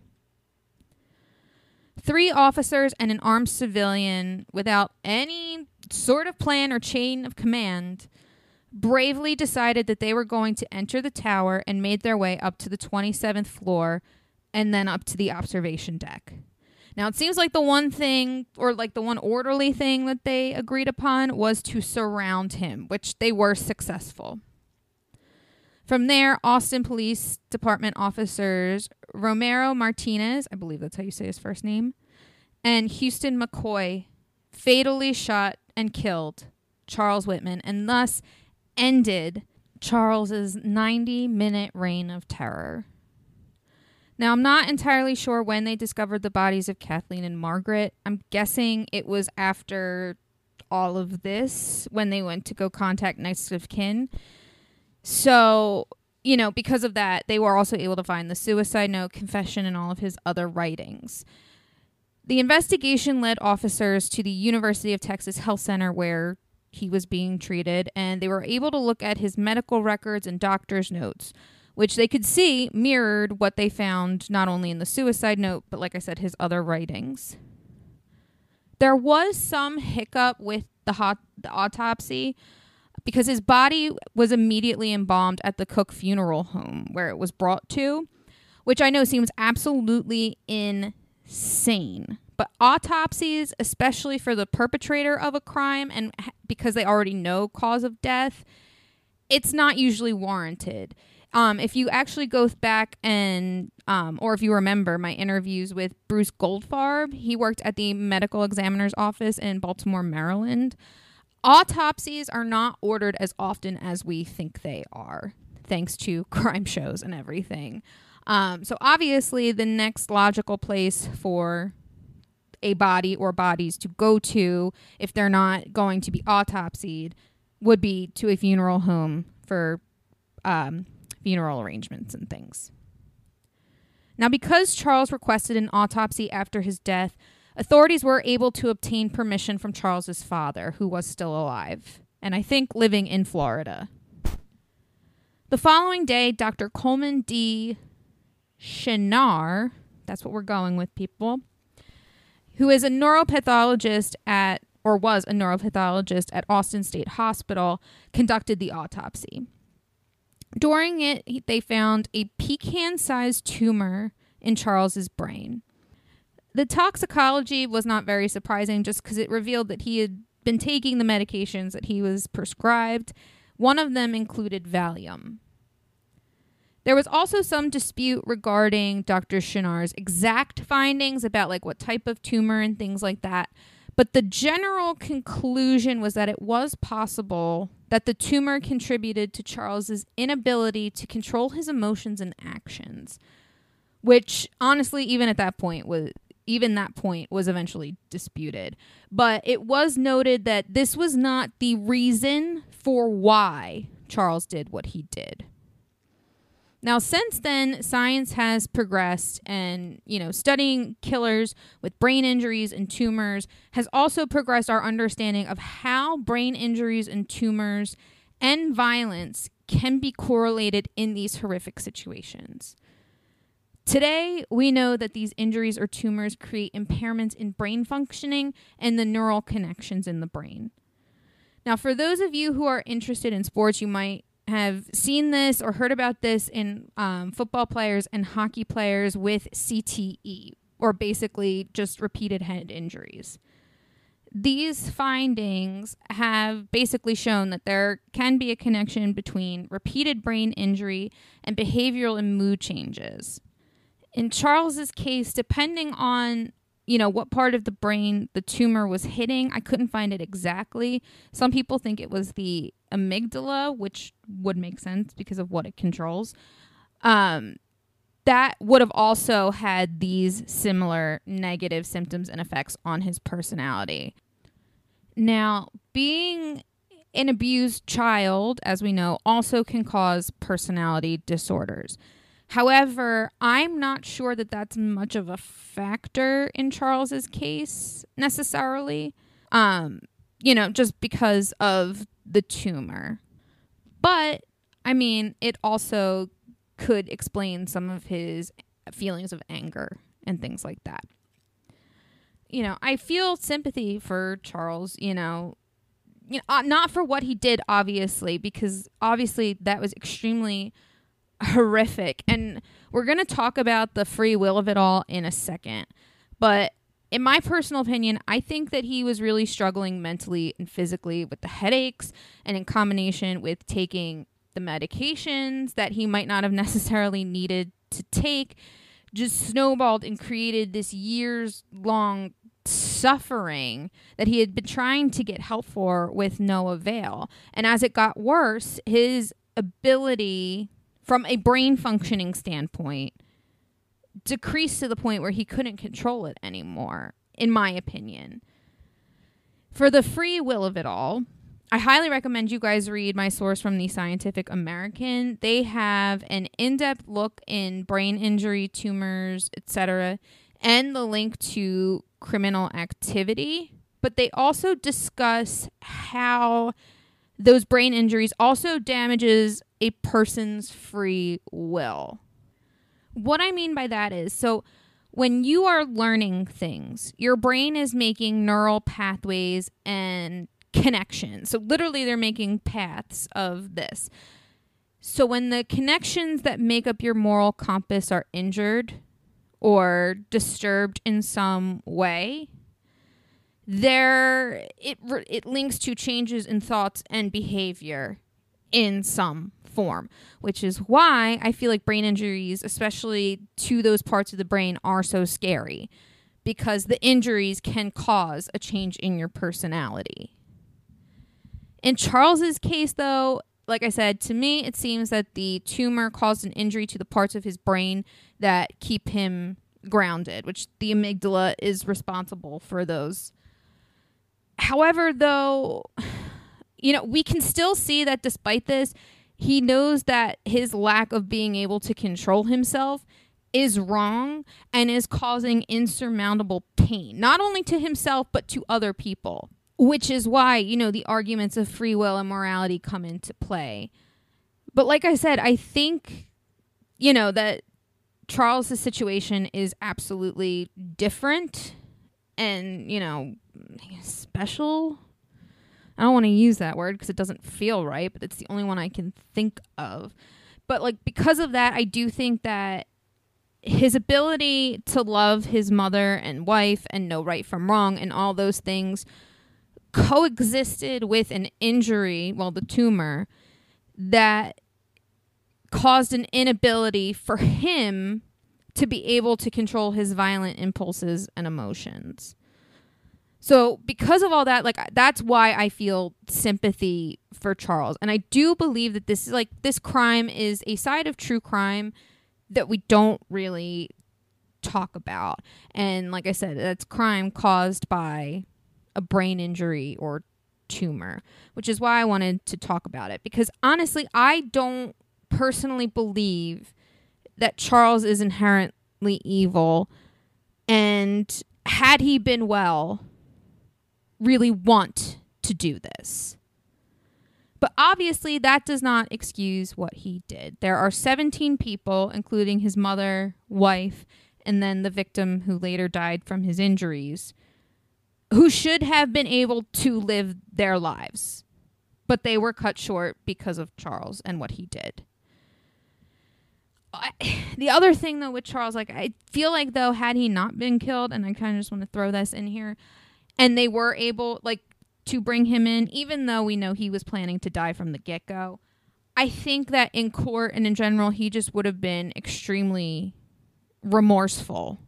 Three officers and an armed civilian, without any sort of plan or chain of command, bravely decided that they were going to enter the tower and made their way up to the 27th floor and then up to the observation deck. Now, it seems like the one thing, or like the one orderly thing that they agreed upon was to surround him, which they were successful. From there, Austin Police Department officers Ramiro Martinez, I believe that's how you say his first name, and Houston McCoy fatally shot and killed Charles Whitman and thus ended Charles's 90 minute reign of terror. Now, I'm not entirely sure when they discovered the bodies of Kathleen and Margaret. I'm guessing it was after all of this when they went to go contact next of kin. So, you know, because of that, they were also able to find the suicide note, confession, and all of his other writings. The investigation led officers to the University of Texas Health Center where he was being treated, and they were able to look at his medical records and doctor's notes which they could see mirrored what they found not only in the suicide note, but like I said, his other writings. There was some hiccup with the, hot, the autopsy because his body was immediately embalmed at the Cook Funeral Home where it was brought to, which I know seems absolutely insane. But autopsies, especially for the perpetrator of a crime and because they already know cause of death, it's not usually warranted. Um, if you actually go back and, um, or if you remember my interviews with Bruce Goldfarb, he worked at the medical examiner's office in Baltimore, Maryland. Autopsies are not ordered as often as we think they are, thanks to crime shows and everything. Um, so obviously, the next logical place for a body or bodies to go to, if they're not going to be autopsied, would be to a funeral home for um, funeral arrangements and things. Now, because Charles requested an autopsy after his death, authorities were able to obtain permission from Charles's father, who was still alive, and I think living in Florida. The following day, Dr. Coleman de Chenar, that's what we're going with, people, who is a neuropathologist at, or was a neuropathologist at Austin State Hospital, conducted the autopsy. During it, they found a pecan sized tumor in Charles's brain. The toxicology was not very surprising just because it revealed that he had been taking the medications that he was prescribed. One of them included Valium. There was also some dispute regarding Dr. Chenar's exact findings about like what type of tumor and things like that. But the general conclusion was that it was possible that the tumor contributed to Charles's inability to control his emotions and actions, which honestly, even at that point, was even that point was eventually disputed. But it was noted that this was not the reason for why Charles did what he did. Now, since then, science has progressed, and you know, studying killers with brain injuries and tumors has also progressed our understanding of how brain injuries and tumors and violence can be correlated in these horrific situations. Today, we know that these injuries or tumors create impairments in brain functioning and the neural connections in the brain. Now, for those of you who are interested in sports, you might have seen this or heard about this in um, football players and hockey players with CTE, or basically just repeated head injuries. These findings have basically shown that there can be a connection between repeated brain injury and behavioral and mood changes. In Charles's case, depending on you know what part of the brain the tumor was hitting, I couldn't find it exactly. Some people think it was the amygdala, which would make sense because of what it controls. Um, that would have also had these similar negative symptoms and effects on his personality. Now, being an abused child, as we know, also can cause personality disorders. However, I'm not sure that that's much of a factor in Charles's case necessarily. Um, you know, just because of the tumor. But I mean, it also could explain some of his feelings of anger and things like that you know, I feel sympathy for Charles, you know, you know, uh, not for what he did obviously because obviously that was extremely horrific and we're going to talk about the free will of it all in a second. But in my personal opinion, I think that he was really struggling mentally and physically with the headaches and in combination with taking the medications that he might not have necessarily needed to take just snowballed and created this years long suffering that he had been trying to get help for with no avail. And as it got worse, his ability from a brain functioning standpoint decreased to the point where he couldn't control it anymore, in my opinion. For the free will of it all, I highly recommend you guys read my source from the Scientific American. They have an in-depth look in brain injury, tumors, etc., and the link to criminal activity, but they also discuss how those brain injuries also damages a person's free will. What I mean by that is so when you are learning things, your brain is making neural pathways and connections. So literally they're making paths of this. So when the connections that make up your moral compass are injured, or disturbed in some way there it it links to changes in thoughts and behavior in some form which is why i feel like brain injuries especially to those parts of the brain are so scary because the injuries can cause a change in your personality in charles's case though like i said to me it seems that the tumor caused an injury to the parts of his brain that keep him grounded, which the amygdala is responsible for those. However, though, you know, we can still see that despite this, he knows that his lack of being able to control himself is wrong and is causing insurmountable pain, not only to himself, but to other people, which is why, you know, the arguments of free will and morality come into play. But like I said, I think, you know, that Charles's situation is absolutely different and, you know, special. I don't want to use that word because it doesn't feel right, but it's the only one I can think of. But like because of that, I do think that his ability to love his mother and wife and know right from wrong and all those things coexisted with an injury, well, the tumor, that caused an inability for him to be able to control his violent impulses and emotions. So, because of all that, like that's why I feel sympathy for Charles. And I do believe that this is like this crime is a side of true crime that we don't really talk about. And like I said, that's crime caused by a brain injury or tumor, which is why I wanted to talk about it. Because honestly, I don't personally believe that Charles is inherently evil and had he been well, really want to do this. But obviously, that does not excuse what he did. There are 17 people, including his mother, wife, and then the victim who later died from his injuries, who should have been able to live their lives. But they were cut short because of Charles and what he did. I, the other thing, though, with Charles, like, I feel like, though, had he not been killed, and I kind of just want to throw this in here, and they were able, like, to bring him in, even though we know he was planning to die from the get go. I think that in court and in general, he just would have been extremely remorseful.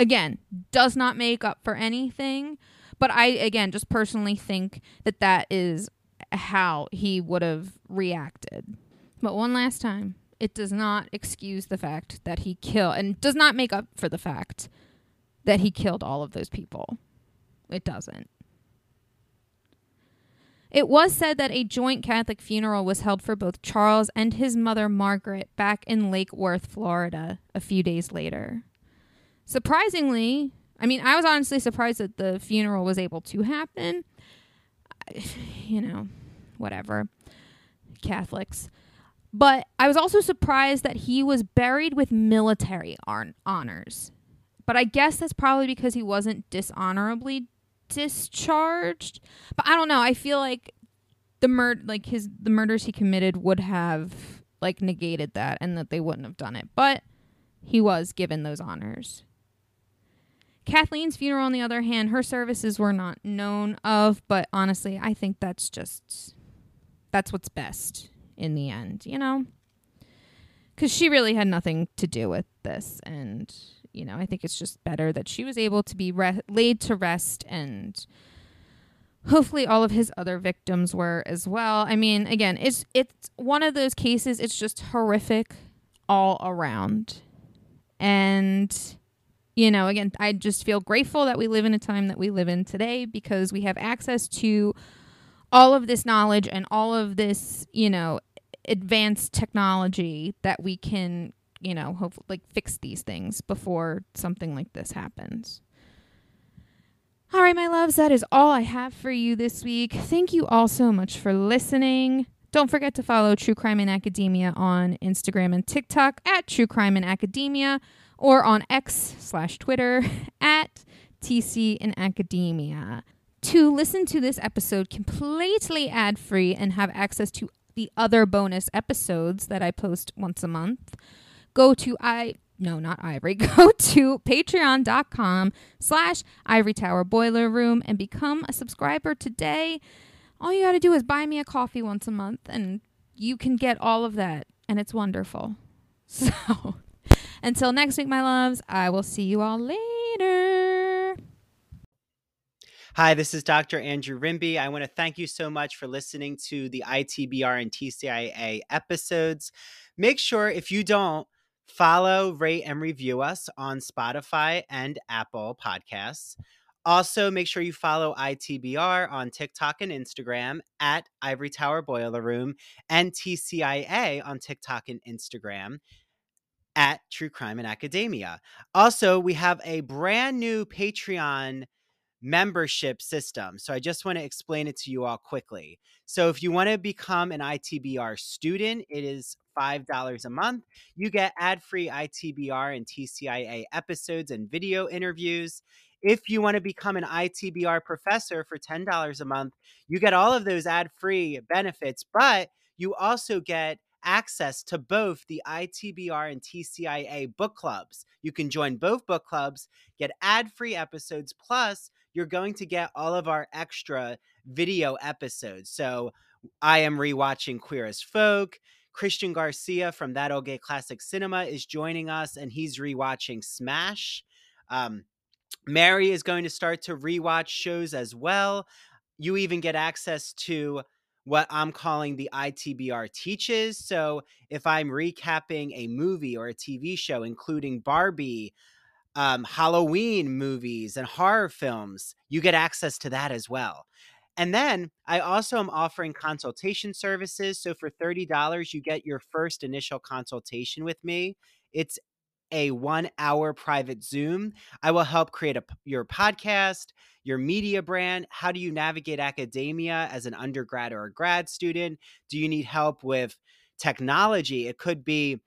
Again, does not make up for anything, but I, again, just personally think that that is how he would have reacted. But one last time, it does not excuse the fact that he killed, and does not make up for the fact that he killed all of those people. It doesn't. It was said that a joint Catholic funeral was held for both Charles and his mother Margaret back in Lake Worth, Florida, a few days later. Surprisingly, I mean, I was honestly surprised that the funeral was able to happen. You know, whatever. Catholics. But I was also surprised that he was buried with military honors. But I guess that's probably because he wasn't dishonorably discharged. But I don't know. I feel like the murder, like his the murders he committed would have like negated that, and that they wouldn't have done it. But he was given those honors. Kathleen's funeral, on the other hand, her services were not known of, but honestly, I think that's just that's what's best in the end, you know? Cuz she really had nothing to do with this and you know, I think it's just better that she was able to be re- laid to rest and hopefully all of his other victims were as well. I mean, again, it's it's one of those cases it's just horrific all around. And you know, again, I just feel grateful that we live in a time that we live in today because we have access to all of this knowledge and all of this, you know, advanced technology that we can you know, hope like fix these things before something like this happens. All right, my loves, that is all I have for you this week. Thank you all so much for listening. Don't forget to follow True Crime in Academia on Instagram and TikTok at True Crime in Academia or on X slash Twitter at TC in Academia. To listen to this episode completely ad free and have access to the other bonus episodes that I post once a month, go to I no, not Ivory. Go to patreon.com slash Ivory Tower Boiler Room and become a subscriber today. All you got to do is buy me a coffee once a month and you can get all of that. And it's wonderful. So until next week, my loves, I will see you all later. Hi, this is Dr. Andrew Rimby. I want to thank you so much for listening to the ITBR and TCIA episodes. Make sure if you don't, Follow, rate, and review us on Spotify and Apple Podcasts. Also, make sure you follow ITBR on TikTok and Instagram at Ivory Tower Boiler Room and TCIA on TikTok and Instagram at True Crime and Academia. Also, we have a brand new Patreon membership system. So I just want to explain it to you all quickly. So if you want to become an ITBR student, it is $5 a month. You get ad free ITBR and TCIA episodes and video interviews. If you want to become an ITBR professor for $10 a month, you get all of those ad free benefits, but you also get access to both the ITBR and TCIA book clubs. You can join both book clubs, get ad free episodes, plus, you're going to get all of our extra video episodes. So, I am rewatching Queer as Folk. Christian Garcia from That Old Gay Classic Cinema is joining us, and he's rewatching Smash. Um, Mary is going to start to rewatch shows as well. You even get access to what I'm calling the ITBR teaches. So if I'm recapping a movie or a TV show, including Barbie, um, Halloween movies, and horror films, you get access to that as well. And then I also am offering consultation services. So for $30, you get your first initial consultation with me. It's a one hour private Zoom. I will help create a, your podcast, your media brand. How do you navigate academia as an undergrad or a grad student? Do you need help with technology? It could be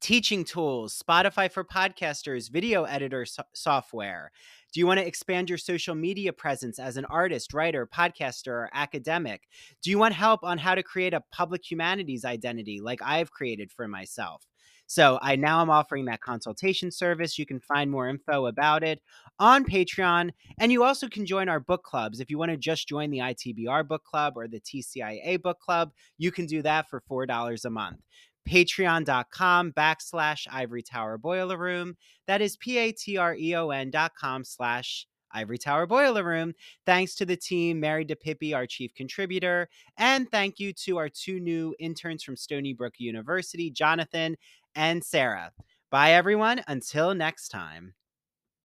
teaching tools, Spotify for podcasters, video editor so- software. Do you want to expand your social media presence as an artist, writer, podcaster, or academic? Do you want help on how to create a public humanities identity like I've created for myself? So I now am offering that consultation service. You can find more info about it on Patreon. And you also can join our book clubs. If you want to just join the ITBR book club or the TCIA book club, you can do that for $4 a month. Patreon.com backslash Ivory Tower Boiler Room. That is P A T R E O N dot com slash Ivory Tower Boiler Room. Thanks to the team, Mary DiPipi, our chief contributor. And thank you to our two new interns from Stony Brook University, Jonathan and Sara. Bye, everyone. Until next time.